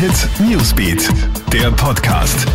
Hit Newsbeat, der Podcast.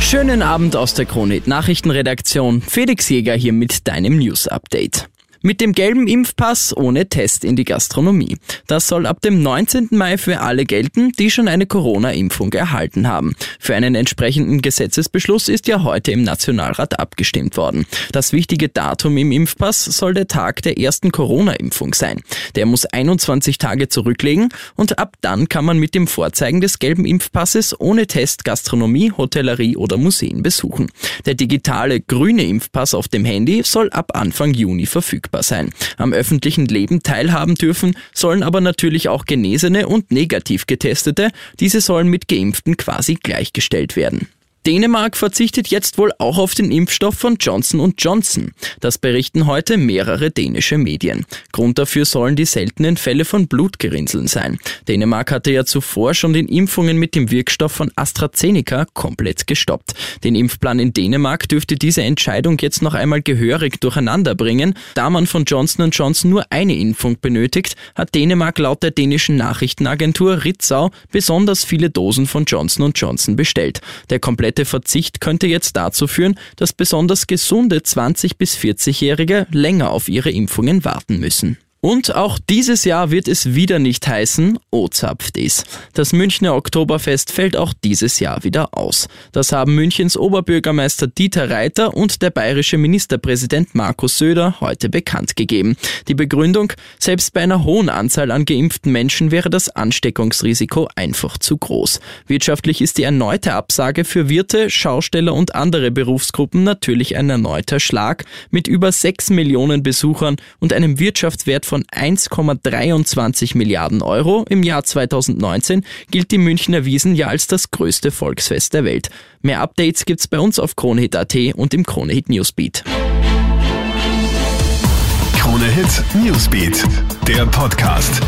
Schönen Abend aus der Kronit Nachrichtenredaktion. Felix Jäger hier mit deinem News Update. Mit dem gelben Impfpass ohne Test in die Gastronomie. Das soll ab dem 19. Mai für alle gelten, die schon eine Corona-Impfung erhalten haben. Für einen entsprechenden Gesetzesbeschluss ist ja heute im Nationalrat abgestimmt worden. Das wichtige Datum im Impfpass soll der Tag der ersten Corona-Impfung sein. Der muss 21 Tage zurücklegen und ab dann kann man mit dem Vorzeigen des gelben Impfpasses ohne Test Gastronomie, Hotellerie oder Museen besuchen. Der digitale grüne Impfpass auf dem Handy soll ab Anfang Juni verfügbar verfügbar sein. Am öffentlichen Leben teilhaben dürfen sollen aber natürlich auch Genesene und negativ Getestete. Diese sollen mit Geimpften quasi gleichgestellt werden. Dänemark verzichtet jetzt wohl auch auf den Impfstoff von Johnson Johnson. Das berichten heute mehrere dänische Medien. Grund dafür sollen die seltenen Fälle von Blutgerinnseln sein. Dänemark hatte ja zuvor schon den Impfungen mit dem Wirkstoff von AstraZeneca komplett gestoppt. Den Impfplan in Dänemark dürfte diese Entscheidung jetzt noch einmal gehörig durcheinander bringen. Da man von Johnson Johnson nur eine Impfung benötigt, hat Dänemark laut der dänischen Nachrichtenagentur Ritzau besonders viele Dosen von Johnson Johnson bestellt. Der komplette komplette Verzicht könnte jetzt dazu führen, dass besonders gesunde 20- bis 40-Jährige länger auf ihre Impfungen warten müssen. Und auch dieses Jahr wird es wieder nicht heißen, O. Das Münchner Oktoberfest fällt auch dieses Jahr wieder aus. Das haben Münchens Oberbürgermeister Dieter Reiter und der bayerische Ministerpräsident Markus Söder heute bekannt gegeben. Die Begründung, selbst bei einer hohen Anzahl an geimpften Menschen wäre das Ansteckungsrisiko einfach zu groß. Wirtschaftlich ist die erneute Absage für Wirte, Schausteller und andere Berufsgruppen natürlich ein erneuter Schlag mit über 6 Millionen Besuchern und einem Wirtschaftswert von 1,23 Milliarden Euro im Jahr 2019 gilt die Münchner Wiesen ja als das größte Volksfest der Welt. Mehr Updates gibt's bei uns auf Kronehit.at und im Kronehit Newsbeat. Kronehit Newsbeat, der Podcast.